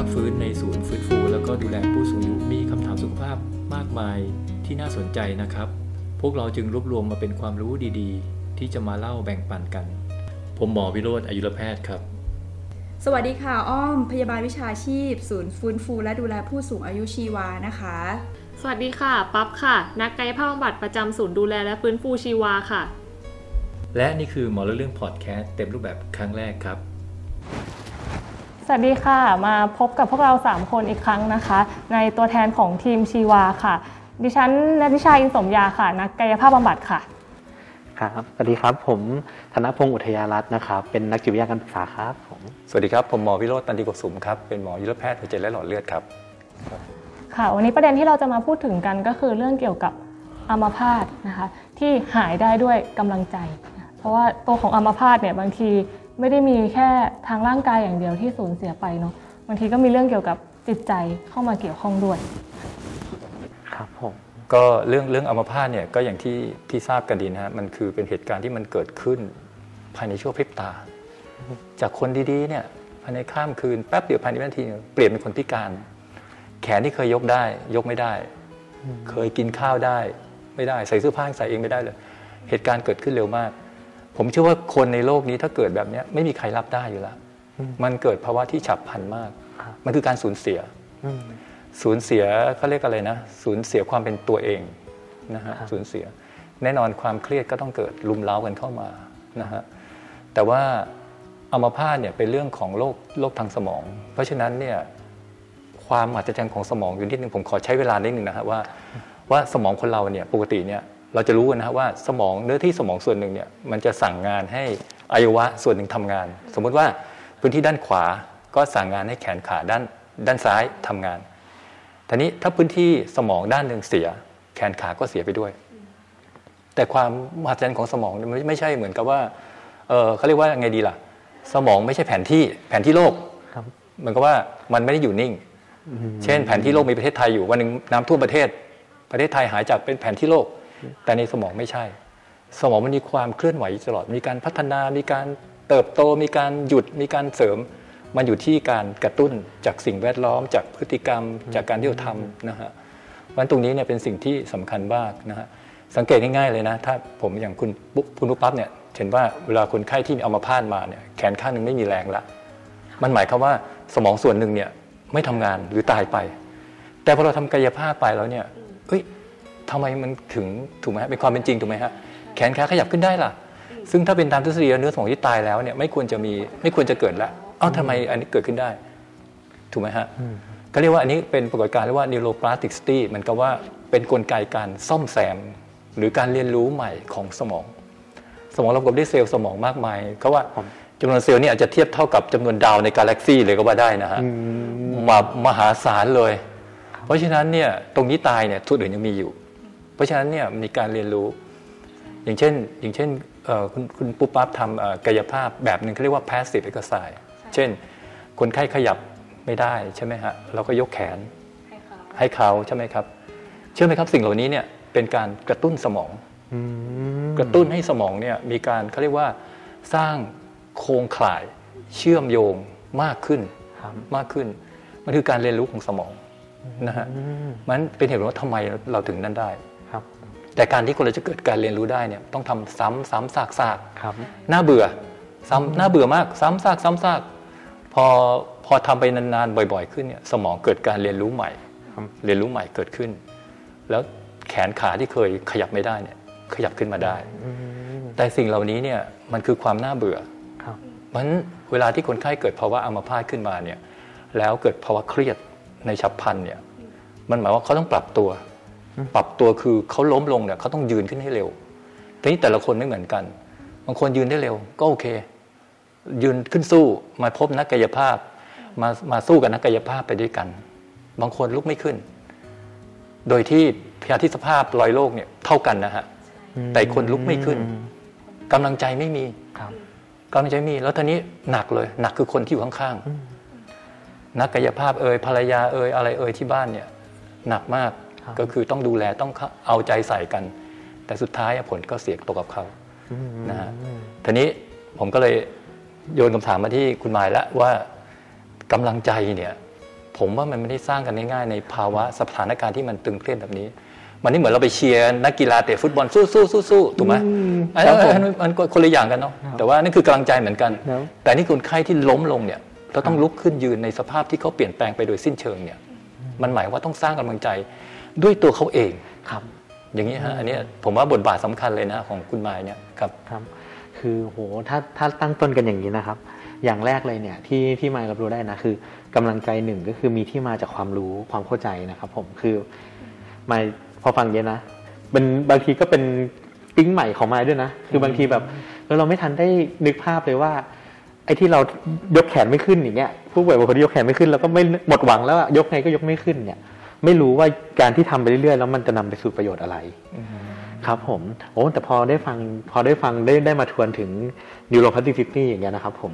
พักฟื้นในศูนย์ฟื้นฟู แล้วก็ดูแลผู้สูงอายุมีคำถามสุขภาพมากมายที่น่าสนใจนะครับ พวกเราจึงรวบรวมมาเป็นความรู้ดีๆ ที่จะมาเล่าแบ่งปันกัน ผมหมอวิโรธอายุรแพทย์ครับ สวัสดีค่ะอ้อม พยาบาลวิชาชีพ ศูนย์ฟื้นฟู และดูแลผู้สูงอายุชีวานะคะ สวัสดีค่ะ ปั๊บค่ะ นักกายภาพบำบัดประจำศูนย์ดูแลและฟื้นฟูชีวาค่ะ และนี่คือหมอเรื่องพอดแคสต์เต็มรูปแบบครั้งแรกครับ สวัสดีค่ะ มาพบกับพวกเรา 3 คนอีกครั้งนะคะ ในตัวแทนของทีมชีวาค่ะ ดิฉันนัทิชาอินสมยาค่ะ นักกายภาพบำบัดค่ะ ครับสวัสดีครับผมธนพงศ์อุทยารัตน์นะครับ เป็นนักจิตวิทยาการศึกษาครับผมสวัสดีครับ ผมหมอวิโรจน์ตันติกบสุมครับเป็นหมอยุรแพทย์หัวใจและหลอดเลือดครับค่ะวันนี้ประเด็นที่เราจะมาพูดถึงกันก็คือเรื่องเกี่ยวกับอัมพาตนะคะที่หายได้ด้วยกำลังใจนะเพราะว่าตัวของอัมพาตเนี่ยบางที ไม่ได้มีแค่ทางร่างกายอย่างเดียวที่สูญเสียไปเนาะบางทีก็มีเรื่องเกี่ยวกับจิตใจเข้ามาเกี่ยวข้องด้วย ครับผมก็เรื่องเรื่องอัมพาตเนี่ยก็อย่างที่ที่ทราบกันดีนะฮะมันคือเป็นเหตุการณ์ที่มันเกิดขึ้นภายในชั่วพริบตา จากคนดีๆเนี่ยภายในข้ามคืนแป๊บเดียวภายในวินาทีเดียวเปลี่ยนเป็นคนพิการ แขนที่เคยยกได้ ยกไม่ได้ เคยกินข้าวได้ ไม่ได้ใส่เสื้อผ้ายังใส่เองไม่ได้เลย เหตุการณ์เกิดขึ้นเร็วมาก ผมเชื่อว่าคนในโลกนี้ถ้าเกิดแบบเนี้ยไม่มีใครรับได้อยู่แล้ว มันเกิดภาวะที่ฉับพลันมากครับมันคือการสูญเสียอืมสูญเสียเขาเรียกอะไรนะสูญเสียความเป็นตัวเองนะฮะครับสูญเสีย แน่นอนความเครียดก็ต้องเกิดลุมเล้ากันเข้ามานะฮะแต่ว่าอัมพาตเนี่ยเป็นเรื่องของโรคโรคทางสมอง เพราะฉะนั้นเนี่ยความมหัศจรรย์ของสมองอยู่นิดนึงผมขอใช้เวลานิดนึงนะฮะว่าว่าสมองคนเราเนี่ยปกติเนี่ย เราจะรู้กันนะฮะว่าสมองเนื้อที่สมองส่วนหนึ่งเนี่ยมันจะสั่งงานให้อวัยวะส่วนหนึ่งทำงาน สมมุติว่าพื้นที่ด้านขวาก็สั่งงานให้แขนขาด้านด้านซ้ายทำงานทีนี้ถ้าพื้นที่สมองด้านหนึ่งเสีย แขนขาก็เสียไปด้วย แต่ความมหัศจรรย์ของสมองเนี่ยไม่ไม่ใช่เหมือนกับว่าเออเขาเรียกว่าไงดีล่ะ สมองไม่ใช่แผนที่แผนที่โลกครับเหมือนกับว่ามันไม่ได้อยู่นิ่ง เช่น แผนที่โลกมีประเทศไทยอยู่วันหนึ่งน้ำท่วมประเทศ ประเทศไทยหายจากเป็นแผนที่โลก แต่ในสมองไม่ใช่ สมองมันมีความเคลื่อนไหวตลอด มีการพัฒนา มีการเติบโต มีการหยุด มีการเสริม มันอยู่ที่การกระตุ้นจากสิ่งแวดล้อม จากพฤติกรรม จากการที่เราทำนะฮะวันตรงนี้เนี่ยเป็นสิ่งที่สำคัญมากนะฮะ สังเกตง่ายๆเลยนะ ถ้าผมอย่างคุณปุ๊บคุณปุ๊บปั๊บเนี่ย เห็นว่าเวลาคนไข้ที่มีอัมาพาตมาเนี่ย แขนข้างหนึ่งไม่มีแรงละ มันหมายความว่าสมองส่วนหนึ่งเนี่ยไม่ทำงานหรือตายไป แต่พอเราทำกายภาพไปแล้วเนี่ยเอ้ย ทำไมมันถึงถูกไหมฮะเป็นความเป็นจริงถูกไหมฮะแขนขาขยับขึ้นได้ล่ะ ซึ่งถ้าเป็นตามทฤษฎีแล้วเนื้อสมองที่ตายแล้วเนี่ยไม่ควรจะมีไม่ควรจะเกิดละเอ้าทำไมอันนี้เกิดขึ้นได้ ถูกไหมฮะก็เรียกว่าอันนี้เป็นปรากฏการณ์เรียกว่า neuroplasticity มันก็ว่าเป็นกลไกการซ่อมแซม หรือการเรียนรู้ใหม่ของสมอง สมองเราประกอบด้วยเซลล์สมองมากมายเขาว่าจำนวนเซลล์เนี่ยอาจจะเทียบเท่ากับจำนวนดาวในกาแล็กซีเลยก็ว่าได้นะฮะมามหาศาลเลย เพราะฉะนั้นเนี่ยตรงนี้ตายเนี่ยทุกอื่นยังมีอยู่ เพราะฉะนั้นเนี่ยมีการเรียนรู้ อย่างเช่นอย่างเช่นเอ่อคุณคุณปุ๊บปั๊บทำเอ่อกายภาพแบบหนึ่งเขาเรียกว่า passive exercise เช่น คนไข้ขยับไม่ได้ใช่ไหมฮะเราก็ยกแขนให้เขาใช่ไหมครับ เชื่อไหมครับสิ่งเหล่านี้เนี่ยเป็นการกระตุ้นสมองอืมกระตุ้นให้สมองเนี่ยมีการเขาเรียกว่าสร้างโครงข่ายเชื่อมโยงมากขึ้นครับมากขึ้น มันคือการเรียนรู้ของสมองนะฮะอืมมันเป็นเหตุผลว่าทำไมเราถึงนั้นได้ ครับ แต่การที่คนเราจะเกิดการเรียนรู้ได้เนี่ยต้องทำซ้ำซ้ำซากซากครับน่าเบื่อ ซ้ำน่าเบื่อมาก ซ้ำซากซ้ำซากพอพอทำไปนานๆบ่อย ๆ ขึ้นเนี่ยสมองเกิดการเรียนรู้ใหม่ครับเรียนรู้ใหม่เกิดขึ้น แล้วแขนขาที่เคยขยับไม่ได้เนี่ยขยับขึ้นมาได้อืมแต่สิ่งเหล่านี้เนี่ยมันคือความน่าเบื่อครับเพราะฉะนั้นเวลาที่คนไข้เกิดภาวะอัมพาตขึ้นมาเนี่ยแล้วเกิดภาวะเครียดในฉับพลันเนี่ยมันหมายว่าเขาต้องปรับตัว ปรับตัวคือเขาล้มลงเนี่ยเขาต้องยืนขึ้นให้เร็วทีนี้แต่ละคนไม่เหมือนกัน บางคนยืนได้เร็ว ก็โอเค ยืนขึ้นสู้มาพบนักกายภาพ มามาสู้กับนักกายภาพไปด้วยกัน บางคนลุกไม่ขึ้น โดยที่พยาธิสภาพรอยโรคเนี่ยเท่ากันนะฮะแต่อีกคนลุกไม่ขึ้นกำลังใจไม่มีครับกำลังใจมี แล้วทีนี้หนักเลยหนักคือคนที่อยู่ข้างๆนักกายภาพเอ่ยภรรยาเอ่ยอะไรเอ่ยที่บ้านเนี่ย หนักมากครับ ก็คือต้องดูแลต้องเอาใจใส่กัน แต่สุดท้ายผลก็เสียตกกับเขาอืมนะฮะทีนี้ผมก็เลยโยนคำถามมาที่คุณหมายแล้วว่ากำลังใจเนี่ย ผมว่ามันไม่ได้สร้างกันง่ายๆในภาวะสถานการณ์ที่มันตึงเครียดแบบนี้มันนี่เหมือนเราไปเชียร์นักกีฬาเตะฟุตบอลสู้สู้สู้สู้ถูกไหมอืมอันครันั้บผมนมันคนละอย่างกันเนาะครับแต่ว่านั่นคือกำลังใจเหมือนกันครับแต่นี่คนไข้ที่ล้มลงเนี่ยเราต้องลุกขึ้นยืนในสภาพที่เขาเปลี่ยนแปลงไปโดยสิ้นเชิงเนี่ย มันหมายว่าต้องสร้างกำลังใจ ด้วยตัวเขาเองครับ อย่างนี้ฮะอันนี้ผมว่าบทบาทสำคัญเลยนะของคุณมายเนี่ยครับครับ คือโหถ้าถ้าตั้งต้นกันอย่างนี้นะครับ อย่างแรกเลยเนี่ยที่ที่มายรับรู้ได้นะคือกำลังใจหนึ่งก็คือมีที่มาจากความรู้ความเข้าใจนะครับ ผมคือมายพอฟังเยอะนะมันบางทีก็เป็นปิ๊งใหม่ของมายด้วยนะ คือบางทีแบบเออเราไม่ทันได้นึกภาพเลยว่าไอ้ที่เรายกแขนไม่ขึ้นอย่างเงี้ยผู้ป่วยบางคนที่ยกแขนไม่ขึ้นแล้วก็ไม่หมดหวังแล้วอะยกไงก็ยกไม่ขึ้นเนี่ย ไม่รู้ว่าการที่ทำไปเรื่อยๆ แล้วมันจะนำไปสู่ประโยชน์อะไรครับผมโอ้แต่พอได้ฟังพอได้ฟังได้ได้มาทวนถึง neuroplasticity อย่างเงี้ยนะครับ ผม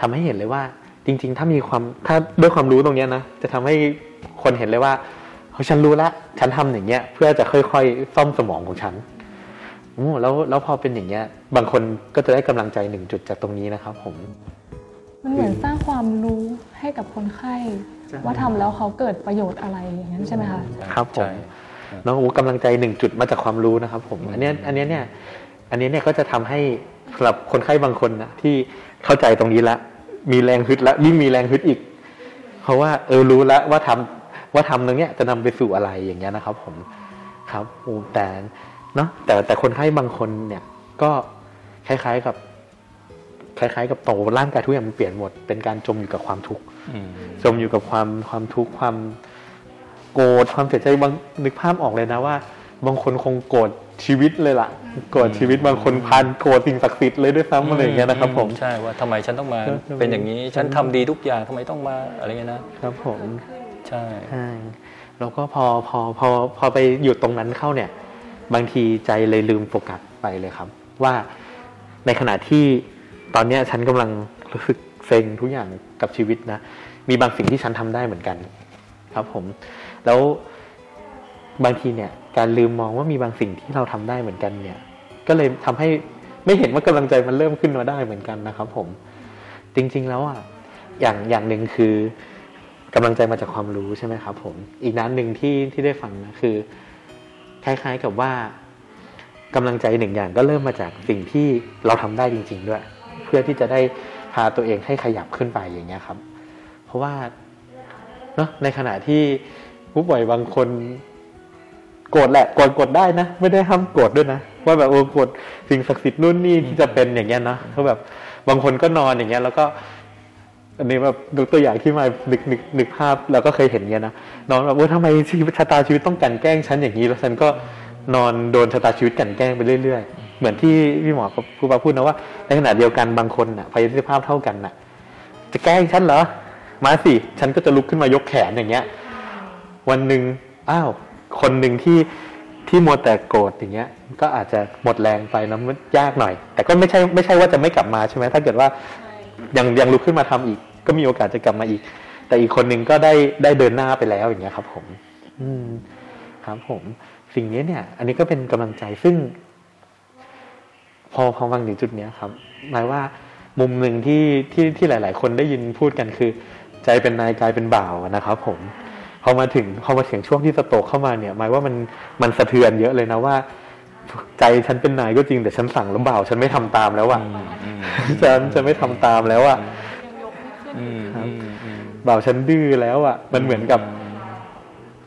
ทำให้เห็นเลยว่า จริง ๆ ถ้ามีความถ้าด้วยความรู้ตรงเนี้ยนะจะทำให้คนเห็นเลยว่าเฮ้ยฉันรู้ละฉันทำอย่างเงี้ย เพื่อจะค่อยๆ ซ่อมสมองของฉันโอ้แล้วแล้วพอเป็นอย่างเงี้ย บางคนก็จะได้กำลังใจหนึ่งจุดจากตรงนี้นะครับ ผม มันเหมือนสร้างความรู้ให้กับคนไข้ใช่ ว่าทำแล้วเขาเกิดประโยชน์อะไรอย่างนั้นใช่ไหมคะครับผมใช่น้องอูกำลังใจหนึ่งจุดมาจากความรู้นะครับ ผมอันเนี้ยอันเนี้ยเนี่ยอันเนี้ยเนี่ยก็จะทำให้สำหรับคนไข้บางคนนะที่เข้าใจตรงนี้ละมีแรงฮึดละยิ่งมีแรงฮึดอีก เพราะว่าเออรู้แล้วว่าทำว่าทำตรงเนี้ยจะนำไปสู่อะไรอย่างเงี้ยนะครับ ผมครับโอ้แต่เนาะแต่แต่คนไข้บางคนเนี่ยก็คล้าย ๆกับ คล้ายๆ กับโตร่างกายทุกอย่างมันเปลี่ยนหมด เป็นการจมอยู่กับความทุกข์อืมจมอยู่กับความความทุกข์ความโกรธความเสียใจบางนึกภาพออกเลยนะว่า บางคนคงโกรธชีวิตเลยล่ะโกรธชีวิตบางคนพันโกรธสิ่งศักดิ์สิทธิ์เลยด้วยซ้ำอะไรอย่างเงี้ยนะครับผมใช่ว่าทำไมฉันต้องมาเออทำไมเป็นอย่างนี้ ฉันทำดีทุกอย่างทำไมต้องมาอะไรเงี้ยนะครับผมใช่ใช่แล้วก็พอพอพอพอไปหยุดตรงนั้นเข้าเนี่ย บางทีใจเลยลืมโฟกัสไปเลยครับ ว่าในขณะที่ ตอนเนี้ยฉันกำลังรู้สึกเซ็งทุกอย่างกับชีวิตนะ มีบางสิ่งที่ฉันทำได้เหมือนกัน ครับผม แล้วบางทีเนี่ย การลืมมองว่ามีบางสิ่งที่เราทำได้เหมือนกันเนี่ย ก็เลยทำให้ไม่เห็นว่ากำลังใจมันเริ่มขึ้นมาได้เหมือนกันนะครับ ผม จริง ๆ แล้วอะอย่างอย่างหนึ่งคือกำลังใจมาจากความรู้ใช่ไหมครับ ผม อีกนั้นหนึ่งที่ที่ได้ฟังนะคือ คล้าย ๆกับว่ากำลังใจหนึ่งอย่างก็เริ่มมาจากสิ่งที่เราทำได้จริง ๆ ด้วย เพื่อที่จะได้พาตัวเองให้ขยับขึ้นไปอย่างเงี้ยครับ เพราะว่าเนาะในขณะที่ผู้ป่วยบางคนโกรธแหละโกรธกดได้นะ ไม่ได้ห้ามโกรธด้วยนะ ว่าแบบโอ้โกรธสิ่งศักดิ์สิทธิ์นู่นนี่ที่จะเป็นอย่างเงี้ยเนาะเขาแบบบางคนก็นอนอย่างเงี้ย แล้วก็ อันนี้แบบดูตัวอย่างที่มานึกนึกนึกภาพเราก็เคยเห็นเงี้ยนะนอนแบบว่าทำไมชีวิตชะตาชีวิตต้องกันแกล้งฉันอย่างนี้แล้วฉันก็นอนโดนชะตาชีวิตกันแกล้งไปเรื่อย ๆ เหมือนที่พี่หมอกับผู้บาพูดนะว่า ในขณะเดียวกันบางคนน่ะพยาธิภาพเท่ากันน่ะ จะแกล้งฉันเหรอ มาสิ ฉันก็จะลุกขึ้นมายกแขนอย่างเงี้ย วันหนึ่งอ้าว คนหนึ่งที่ที่มัวแต่โกรธอย่างเงี้ย ก็อาจจะหมดแรงไปนะมันยากหน่อย แต่ก็ไม่ใช่ไม่ใช่ว่าจะไม่กลับมาใช่ไหมถ้าเกิดว่ายังยังลุกขึ้นมาทำอีก ก็มีโอกาสจะกลับมาอีก แต่อีกคนหนึ่งก็ได้ได้เดินหน้าไปแล้วอย่างเงี้ยครับ ผม อืมครับผม สิ่งนี้เนี่ย อันนี้ก็เป็นกำลังใจซึ่ง พอพอฟังถึงจุดเนี้ยครับหมายว่ามุมหนึ่งที่ที่ที่หลาย ๆ คนได้ยินพูดกันคือ ใจเป็นนายกายเป็นบ่าวนะครับ ผมพอมาถึงพอมาถึงช่วงที่สโตรกเข้ามาเนี่ย หมายว่ามันมันสะเทือนเยอะเลยนะว่า ใจฉันเป็นนายก็จริงแต่ฉันสั่งแล้วบ่าว ฉันไม่ทำตามแล้วอะอืมฉันจะไม่ทำตามแล้วอะอืมอืมอืมบ่าวฉันดื้อแล้วอะมันเหมือนกับ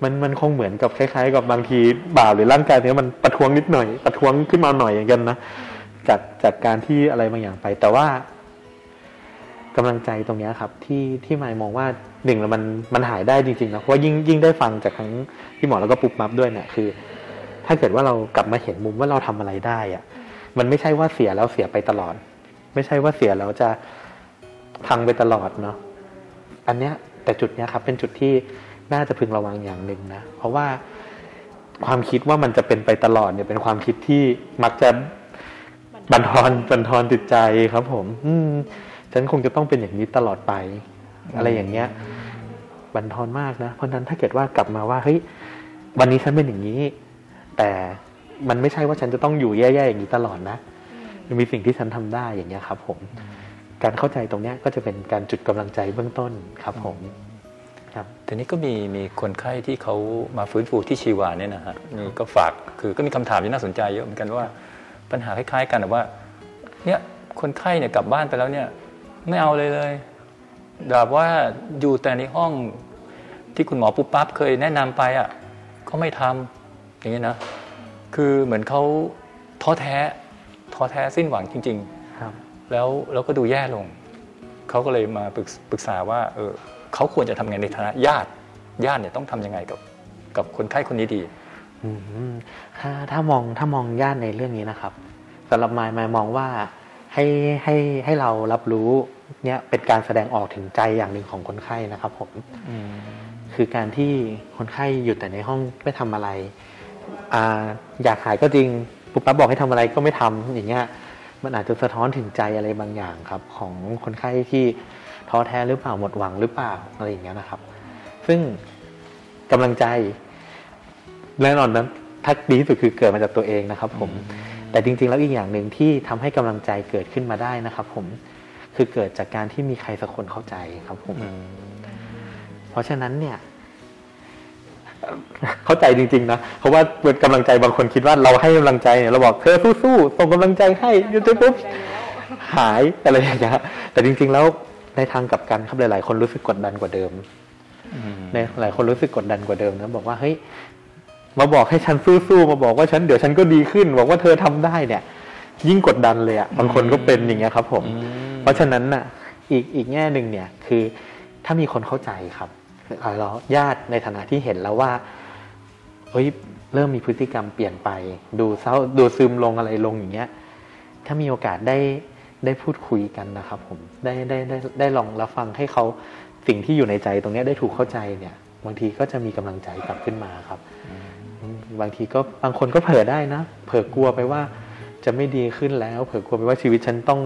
มันมันคงเหมือนกับคล้าย ๆ กับบางทีบ่าวหรือร่างกายเนี้ยมันประท้วงนิดหน่อย ประท้วงขึ้นมาหน่อยอย่างกันนะ จากจากการที่อะไรบางอย่างไป แต่ว่ากำลังใจตรงนี้ครับ ที่ที่หมายมองว่าหนึ่งแล้วมันมันหายได้จริงๆนะเพราะยิ่งยิ่งได้ฟังจากทั้งพี่หมอแล้วก็ปุ๊บมับด้วยเนี่ยคือ ถ้าเกิดว่าเรากลับมาเห็นมุมว่าเราทำอะไรได้อะมันไม่ใช่ว่าเสียแล้วเสียไปตลอด ไม่ใช่ว่าเสียแล้วจะพังไปตลอดเนาะอันเนี้ยแต่จุดเนี้ยครับ เป็นจุดที่น่าจะพึงระวังอย่างหนึ่งนะเพราะว่าความคิดว่ามันจะเป็นไปตลอดเนี่ยเป็นความคิดที่มักจะ บันทอนบันทอนจิตใจครับ ผม อืม ฉันคงจะต้องเป็นอย่างนี้ตลอดไป อะไรอย่างเงี้ย บันทอนมากนะเพราะฉะนั้นถ้าเกิดว่ากลับมาว่าเฮ้ยวันนี้ฉันเป็นอย่างนี้ แต่มันไม่ใช่ว่าฉันจะต้องอยู่แย่ๆอย่างนี้ตลอดนะมันมีสิ่งที่ฉันทำได้อย่างเงี้ยครับ ผม การเข้าใจตรงเนี้ยก็จะเป็นการจุดกำลังใจเบื้องต้นครับ ผมคครับทีนี้ก็มีมีคนไข้ที่เขามาฟื้นฟูที่ชีวาเนี่ยนะฮะนี่ก็ฝากคือก็มีคำถามที่น่าสนใจเยอะเหมือนกันว่า ปัญหาคล้ายๆ กันแต่ว่าเนี่ยคนไข้เนี่ยกลับบ้านไปแล้วเนี่ยไม่เอาเลยเลยแบบว่าอยู่แต่ในห้องที่คุณหมอปุ๊บปั๊บเคยแนะนำไปอะก็ไม่ทำอย่างนี้นะ คือเหมือนเขาท้อแท้ท้อแท้สิ้นหวังจริง ๆ ครับ แล้วแล้วก็ดูแย่ลงเขาก็เลยมาปรึกปรึกษาว่าเออเขาควรจะทำไงในฐานะญาติญาติเนี่ยต้องทำยังไงกับกับคนไข้คนนี้ดีอืม ถ้าถ้ามองถ้ามองญาติในเรื่องนี้นะครับสำหรับมายมายมองว่าให้ให้ให้เรารับรู้เนี่ยเป็นการแสดงออกถึงใจอย่างหนึ่งของคนไข้นะครับ ผมคือการที่คนไข้อยู่แต่ในห้องไม่ทำอะไรออยากหายก็จริงปุ๊บปั๊บบอกให้ทำอะไรก็ไม่ทำอย่างเงี้ย มันอาจจะสะท้อนถึงใจอะไรบางอย่างครับ ของคนไข้ที่ท้อแท้หรือเปล่าหมดหวังหรือเปล่าอะไรอย่างเงี้ยนะครับ ซึ่งกำลังใจ แน่นอนนั้นถ้าดีที่สุดคือเกิดมาจากตัวเองนะครับ ผม แต่จริง ๆ แล้วอีกอย่างหนึ่งที่ทำให้กำลังใจเกิดขึ้นมาได้นะครับ ผมคือเกิดจากการที่มีใครสักคนเข้าใจครับผม เพราะฉะนั้นเนี่ย เข้าใจจริง ๆ นะเพราะว่าเป็นกำลังใจบางคนคิดว่าเราให้กำลังใจเนี่ยเราบอกเธอสู้ๆส่งกำลังใจให้หยุดปุ๊บหายอะไรอย่างเงี้ยแต่จริง ๆ แล้วในทางกลับกันครับหลาย ๆ คนรู้สึกกดดันกว่าเดิมในหลายคนรู้สึกกดดันกว่าเดิมนะบอกว่าเฮ้ย มาบอกให้ฉันสู้ๆมาบอกว่าฉันเดี๋ยวฉันก็ดีขึ้น บอกว่าเธอทำได้เนี่ย ยิ่งกดดันเลยอะ่ะบางคนก็เป็นอย่างเงี้ยครับ ผม เพราะฉะนั้นน่ะ อีกอีกแง่หนึ่งเนี่ย คือถ้ามีคนเข้าใจครับเราญาติในฐานะที่เห็นแล้วว่าเฮ้ยเริ่มมีพฤติกรรมเปลี่ยนไป ดูเศร้าดูซึมลงอะไรลงอย่างเงี้ย ถ้ามีโอกาสได้ได้พูดคุยกันนะครับ ผมได้ได้ได้ได้ลองรับฟังให้เขาสิ่งที่อยู่ในใจตรงเนี้ยได้ถูกเข้าใจเนี่ย บางทีก็จะมีกำลังใจกลับขึ้นมาครับ บางทีก็บางคนก็เผลอได้นะ เผลอกลัวไปว่าจะไม่ดีขึ้นแล้ว เผลอกลัวไปว่าชีวิตฉันต้อง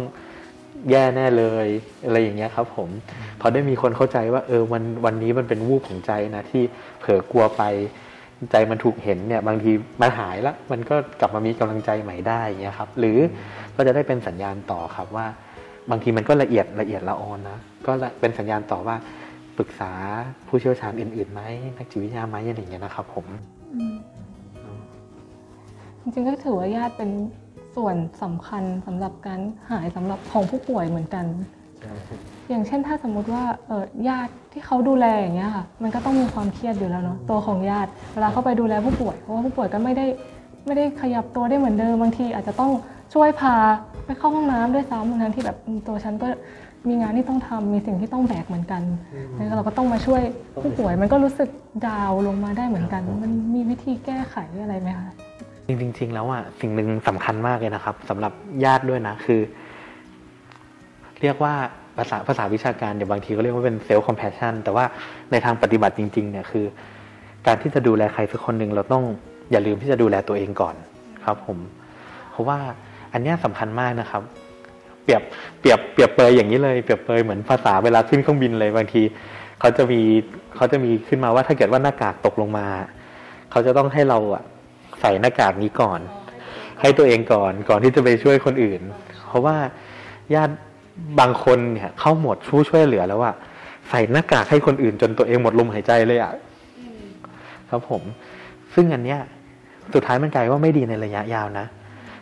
แย่แน่เลยอะไรอย่างเงี้ยครับ ผมพอได้มีคนเข้าใจว่า เออวันวันนี้มันเป็นวูบของใจนะที่เผลอกลัวไปใจมันถูกเห็นเนี่ยบางทีมันหายล้วมันก็กลับมามีกำลังใจใหม่ได้เงี้ยครับ หรือก็จะได้เป็นสัญญาณต่อครับว่า บางทีมันก็ละเอียดละเอียดละออนนะก็เป็นสัญญาณต่อว่าปรึกษาผู้เชี่ยวชาญอื่นๆไหมนักจิตวิทยาไหมอะไรอย่างเงี้ยนะครับ ผม จริงๆก็ถือว่าญาติเป็นส่วนสำคัญสำหรับการหายสำหรับของผู้ป่วยเหมือนกัน อย่างเช่นถ้าสมมุติว่าเออญาติที่เขาดูแลอย่างเงี้ยค่ะมันก็ต้องมีความเครียดอยู่แล้วเนาะตัวของญาติ เวลาเขาไปดูแลผู้ป่วยเพราะว่าผู้ป่วยก็ไม่ได้ไม่ได้ขยับตัวได้เหมือนเดิมบางทีอาจจะต้องช่วยพาไปเข้าห้องน้ำด้วยซ้ำทั้งที่แบบอืมตัวฉันก็มีงานที่ต้องทำมีสิ่งที่ต้องแบกเหมือนกันแล้วเราก็ต้องมาช่วยผู้ป่วยมันก็รู้สึกดาวน์ลงมาได้เหมือนกัน มันมีวิธีแก้ไขอะไรไหมคะ จริงๆแล้วอะสิ่งหนึ่งสำคัญมากเลยนะครับสำหรับญาติด้วยนะคือ เรียกว่าภาษาภาษาวิชาการเดี๋ยวบางทีก็เรียกว่าเป็นเซลล์คอมเพชชันแต่ว่าในทางปฏิบัติจริง ๆ เนี่ยคือ การที่จะดูแลใครสักคนหนึ่งเราต้องอย่าลืมที่จะดูแลตัวเองก่อนครับ ผม เพราะว่าอันนี้ยสำคัญมากนะครับ เปรียบเปรียบเปรียบเปยอย่างนี้เลยเปรียบเปยเหมือนภาษาเวลาขึ้นเครื่องบินเลยบางทีเขาจะมีเขาจะมีขึ้นมาว่าถ้าเกิดว่าหน้ากากตกลงมา เขาจะต้องให้เราอะ ใส่หน้ากากนี้ก่อน ให้ตัวเองก่อนก่อนที่จะไปช่วยคนอื่น เพราะว่าญาติบางคนเนี่ยเข้าหมดผู้ช่วยเหลือแล้วอะใส่หน้ากากให้คนอื่น จนตัวเองหมดลมหายใจเลยอะครับผม ซึ่งอันเนี้ยสุดท้ายมันกลายว่าไม่ดีในระยะยาวนะ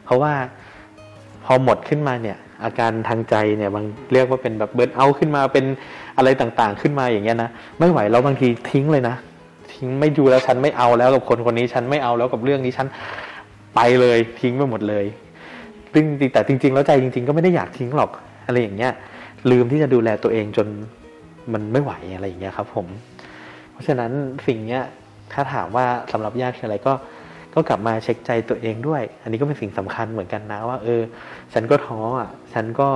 เพราะว่าพอหมดขึ้นมาเนี่ย อาการทางใจเนี่ยบางเรียกว่าเป็นแบบเบิร์นเอาขึ้นมาเป็นอะไรต่างๆ ขึ้นมาอย่างเงี้ยนะไม่ไหวแล้วบางทีทิ้งเลยนะ ทิ้งไม่ดูแล้วฉันไม่เอาแล้วกับคนคนนี้ฉันไม่เอาแล้วกับเรื่องนี้ฉันไปเลยทิ้งไปหมดเลยซึ่งแต่จริง ๆ แล้วใจจริง ๆ ก็ไม่ได้อยากทิ้งหรอกอะไรอย่างเงี้ย ลืมที่จะดูแลตัวเองจนมันไม่ไหวอะไรอย่างเงี้ยครับ ผม เพราะฉะนั้นสิ่งเนี้ยถ้าถามว่าสำหรับญาติคืออะไรก็ก็กลับมาเช็คใจตัวเองด้วย อันนี้ก็เป็นสิ่งสำคัญเหมือนกันนะว่า เออ ฉันก็ท้ออะ ฉันก็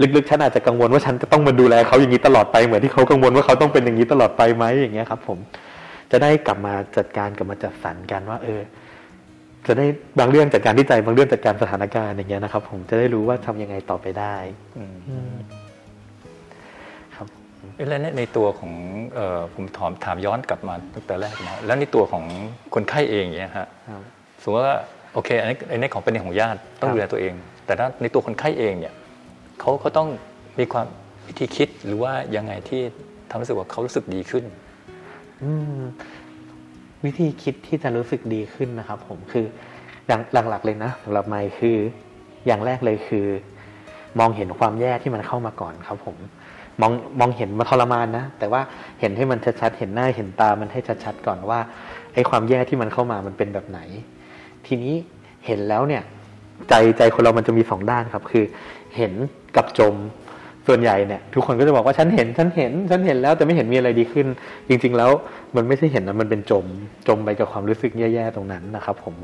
ลึกๆ ฉันอาจจะกังวลว่าฉันจะต้องมาดูแลเขาอย่างนี้ตลอดไปเหมือนที่เขากังวลว่าเขาต้องเป็นอย่างนี้ตลอดไปไหมอย่างเงี้ยครับ ผม จะได้กลับมาจัดการกลับมาจัดสรรกันว่า เออ จะได้บางเรื่องจัดการที่ใจบางเรื่องจัดการสถานการณ์อย่างเงี้ยนะครับ ผมจะได้รู้ว่าทำยังไงต่อไปได้อืมอืมครับเอ๊ะแล้วในในตัวของเออผมถามถามย้อนกลับมาตั้งแต่แรกนะแล้วในตัวของคนไข้เองเนี่ยฮะครับสมมติว่าโอเคอันนี้อันนี้ของเป็นเรื่องของญาติต้องครับดูแลตัวเอง แต่ถ้าในตัวคนไข้เองเนี่ยเขาเขาต้องมีความวิธีคิดหรือว่ายังไงที่ทำให้รู้สึกว่าเขารู้สึกดีขึ้นอืม วิธีคิดที่จะรู้สึกดีขึ้นนะครับ ผมคืออย่างหลักๆเลยนะสำหรับไมค์คือ อย่างแรกเลยคือ มองเห็นความแย่ที่มันเข้ามาก่อนครับ ผม มองมองเห็นมาทรมานนะแต่ว่าเห็นให้มันชัดๆเห็นหน้าเห็นตามันให้ชัดๆก่อนว่าไอ้ความแย่ที่มันเข้ามามันเป็นแบบไหน ทีนี้เห็นแล้วเนี่ย ใจใจคนเรามันจะมีสองด้านครับ คือ เห็นกับจม ส่วนใหญ่เนี่ยทุกคนก็จะบอกว่าฉันเห็นฉันเห็นฉันเห็นแล้วแต่ไม่เห็นมีอะไรดีขึ้น จริง ๆ แล้วมันไม่ใช่เห็นนะมันเป็นจมจมไปกับความรู้สึกแย่ๆตรงนั้นนะครับ ผม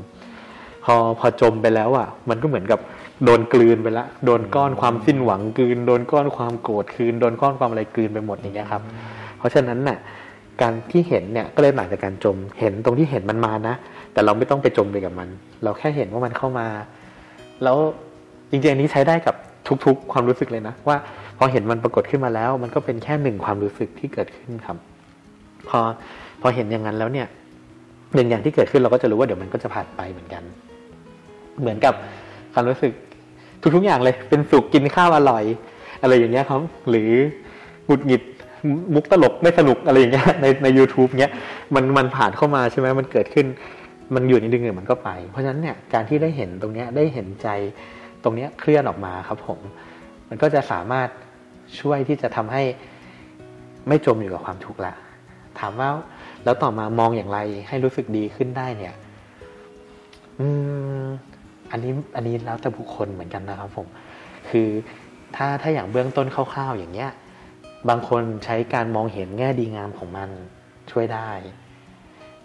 พอพอจมไปแล้วอะ มันก็เหมือนกับโดนกลืนไปละโดนก้อนความสิ้นหวังกลืน โดนก้อนความโกรธคืนโดนก้อนความอะไรกลืนไปหมดอย่างเงี้ยครับ เพราะฉะนั้นน่ะการที่เห็นเนี่ยก็เลยต่างจากการจม เห็นตรงที่เห็นมันมานะ แต่เราไม่ต้องไปจมไปกับมัน เราแค่เห็นว่ามันเข้ามา แล้วจริงๆอันนี้ใช้ได้กับทุกๆ ความรู้สึกเลยนะว่า พอเห็นมันปรากฏขึ้นมาแล้ว มันก็เป็นแค่หนึ่งความรู้สึกที่เกิดขึ้นครับ พอพอเห็นอย่างนั้นแล้วเนี่ยหนึ่งอย่างที่เกิดขึ้นเราก็จะรู้ว่าเดี๋ยวมันก็จะผ่านไปเหมือนกัน เหมือนกับความรู้สึกทุกๆอย่างเลย เป็นสุขกินข้าวอร่อย อะไรอย่างเงี้ยครับ หรือหงุดหงิดมุกตลกไม่สนุกอะไรอย่างเงี้ยในใน u t u b e เงี้ยมันมันผ่านเข้ามาใช่ไหมมันเกิดขึ้น มันอยู่นิดนึงเดี๋ยมันก็ไป เพราะฉะนั้นเนี่ยการที่ได้เห็นตรงเนี้ยได้เห็นใจตรงเนี้ยเคลื่อนออกมาครับผม มันก็จะสามารถ ช่วยที่จะทำให้ไม่จมอยู่กับความทุกข์ละ ถามว่าแล้วต่อมามองอย่างไรให้รู้สึกดีขึ้นได้เนี่ย อืม อันนี้อันนี้แล้วแต่บุคคลเหมือนกันนะครับผม คือถ้าถ้าอย่างเบื้องต้นคร่าวๆอย่างเงี้ย บางคนใช้การมองเห็นแง่ดีงามของมันช่วยได้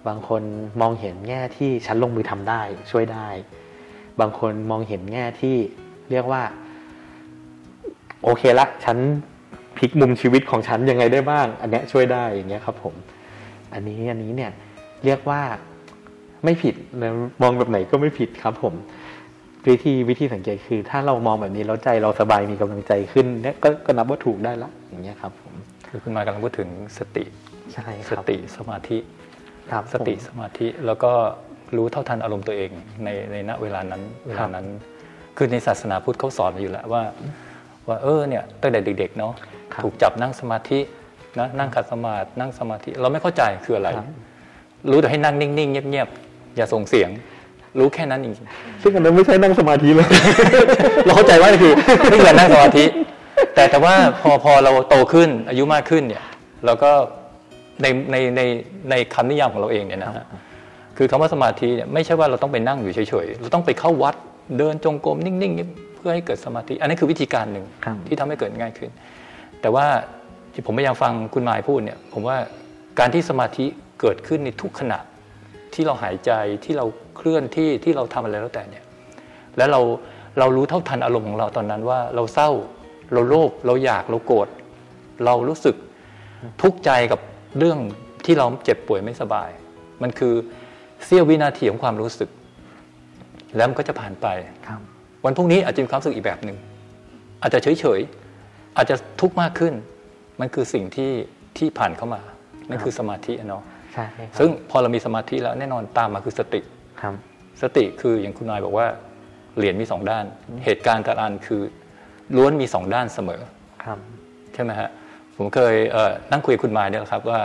บางคนมองเห็นแง่ที่ฉันลงมือทำได้ ช่วยได้ บางคนมองเห็นแง่ที่เรียกว่า โอเคละฉันพลิกมุมชีวิตของฉันยังไงได้บ้าง อันเนี้ยช่วยได้อย่างเงี้ยครับผม อันนี้อันนี้เนี่ยเรียกว่าไม่ผิดนะมองแบบไหนก็ไม่ผิดครับผม วิธีวิธีสังเกตคือ ถ้าเรามองแบบนี้แล้วใจเราสบายมีกำลังใจขึ้นเนี่ยก็ก็นับว่าถูกได้ละอย่างเงี้ยครับผมคือคุณมายกำลังพูดถึงสติใช่คสรับติสมาธิครับสติสมาธิแล้วก็รู้เท่าทันอารมณ์ตัวเองในในณเวลานั้นเวลานั้น คือในศาสนาพุทธเขาสอนมาอยู่แล้วว่า ว่าเออเนี่ยตั้งแต่เด็กๆเนาะครับถูกจับนั่งสมาธินะนั่งขัดสมาธินั่งสมาธิเราไม่เข้าใจคืออะไรครับรู้แต่ให้นั่งนิ่งๆเงียบๆอย่าส่งเสียง รู้แค่นั้นจริงซึ่งอันนั้นไม่ใช่นั่งสมาธิเลยๆเราเข้าใจว่าคือนี่คือนั่งสมาธิ แต่แต่ว่าพอพอเราโตขึ้นอายุมากขึ้นเนี่ยเราก็ในในในในคำนิยามของเราเองเนี่ยนะฮะคือคำว่าสมาธิเนี่ยไม่ใช่ว่าเราต้องไปนั่งอยู่เฉยๆเราต้องไปเข้าวัดเดินจงกรมนิ่งๆเพื่อให้เกิดสมาธิ อันนี้คือวิธีการหนึ่งครับที่ทำให้เกิดง่ายขึ้น แต่ว่าที่ผมพยายามฟังคุณหมายพูดเนี่ย ผมว่าการที่สมาธิเกิดขึ้นในทุกขณะที่เราหายใจที่เราเคลื่อนที่ที่เราทำอะไรแล้วแต่เนี่ยแล้วเราเรารู้เท่าทันอารมณ์ของเราตอนนั้นว่าเราเศร้าเราโลภเราอยากเราโกรธเรารู้สึกทุกข์ใจกับเรื่องที่เราเจ็บป่วยไม่สบาย มันคือเสี้ยววินาทีของความรู้สึก แล้วมันก็จะผ่านไปครับ วันพรุ่งนี้อาจจะมีความรู้สึกอีกแบบหนึ่งอาจจะเฉยๆอาจจะทุกข์มากขึ้น มันคือสิ่งที่ที่ผ่านเข้ามานั่นคือสมาธิอะเนาะใช่ครับซึ่งพอเรามีสมาธิแล้วแน่นอนตามมาคือสติครับสติคืออย่างคุณนายบอกว่าเหรียญมีสองด้าน เหตุการณ์แต่ละอันคือล้วนมีสองด้านเสมอครับใช่ไหมฮะผมเคยเอ่อนั่งคุยกับคุณมายเนี่ยแหละครับว่า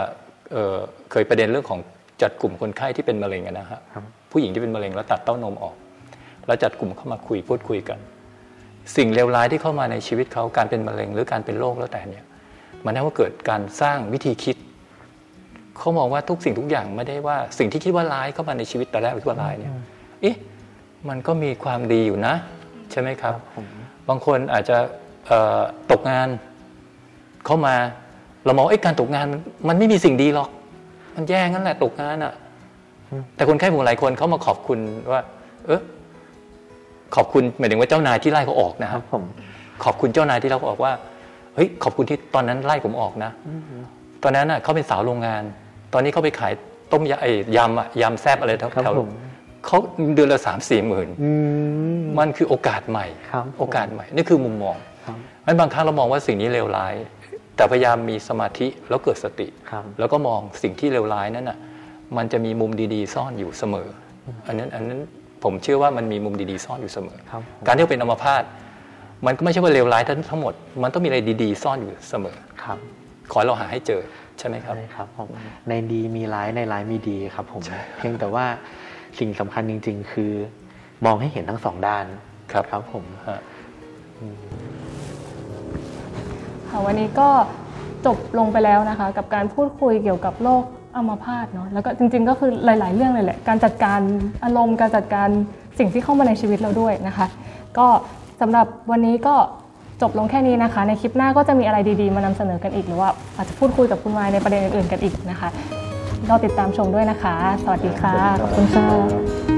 เอ่อเคยประเด็นเรื่องของจัดกลุ่มคนไข้ที่เป็นมะเร็งอะนะฮะครับผู้หญิงที่เป็นมะเร็งแล้วตัดเต้านมออก แล้วจัดกลุ่มเข้ามาคุยพูดคุยกัน สิ่งเลวร้ายที่เข้ามาในชีวิตเขาการเป็นมะเร็งหรือการเป็นโรคแล้วแต่เนี่ยมันทำให้เกิดการสร้างวิธีคิดเขามองว่าทุกสิ่งทุกอย่างไม่ได้ว่าสิ่งที่คิดว่าร้ายเข้ามาในชีวิตแต่แรกคิดว่าร้ายเนี่ยเอ๊ะมันก็มีความดีอยู่นะ ใช่ไหมครับผมบางคนอาจจะเอ่อตกงานเข้ามา เรามองว่าเอ้ยการตกงานมันมันไม่มีสิ่งดีหรอก มันแย่งั้นแหละตกงานอะ แต่คนไข้ผมหลายคนเขามาขอบคุณว่า เออ ขอบคุณหมายถึงว่าเจ้านายที่ไล่เขาออกนะคครัรับบผมขอบคุณเจ้านายที่เราออกว่าเฮ้ยขอบคุณที่ตอนนั้นไล่ผมออกนะตอนนั้นน่ะเขาเป็นสาวโรงงาน ตอนนี้เขาไปขายต้มยำไอ้ยำอะยำแซบอะไรแถวครับแถวผมเขาเดือนละสามสี่หมื่นอืมมันคือโอกาสใหม่ครับโอกาสใหม่นี่คือมุมมองครับงั้นบางครั้งเรามองว่าสิ่งนี้เลวร้าย แต่พยายามมีสมาธิแล้วเกิดสติครับแล้วก็มองสิ่งที่เลวร้ายนั้นน่ะมันจะมีมุมดีๆ ซ่อนอยู่เสมอ อันนั้นอันนั้น ผมเชื่อว่ามันมีมุมดีๆซ่อนอยู่เสมอครับผมการที่เราเป็นอัมพาตมันก็ไม่ใช่ว่าเลวร้ายทั้งทั้งหมด มันต้องมีอะไรดีๆ ซ่อนอยู่เสมอครับ ขอให้เราหาให้เจอใช่ไหมครับใช่ครับผมในดีมีร้ายในร้ายมีดีครับผมเพียงแต่ว่าสิ่งสำคัญจริง ๆ คือ มองให้เห็นทั้งสองด้านครับครับผมฮะค่ะวันนี้ก็จบลงไปแล้วนะคะ กับการพูดคุยเกี่ยวกับโรค อัมพาตเนาะแล้วก็จริงๆก็คือหลาย ๆ เรื่องเลยแหละการจัดการอารมณ์การจัดการสิ่งที่เข้ามาในชีวิตเราด้วยนะคะ ก็สำหรับวันนี้ก็จบลงแค่นี้นะคะ ในคลิปหน้าก็จะมีอะไรดีๆ มานำเสนอกันอีก หรือว่าอาจจะพูดคุยกับคุณวายในประเด็นอื่นๆกันอีกนะคะเราติดตามชมด้วยนะคะ สวัสดีค่ะขอบคุณค่ะ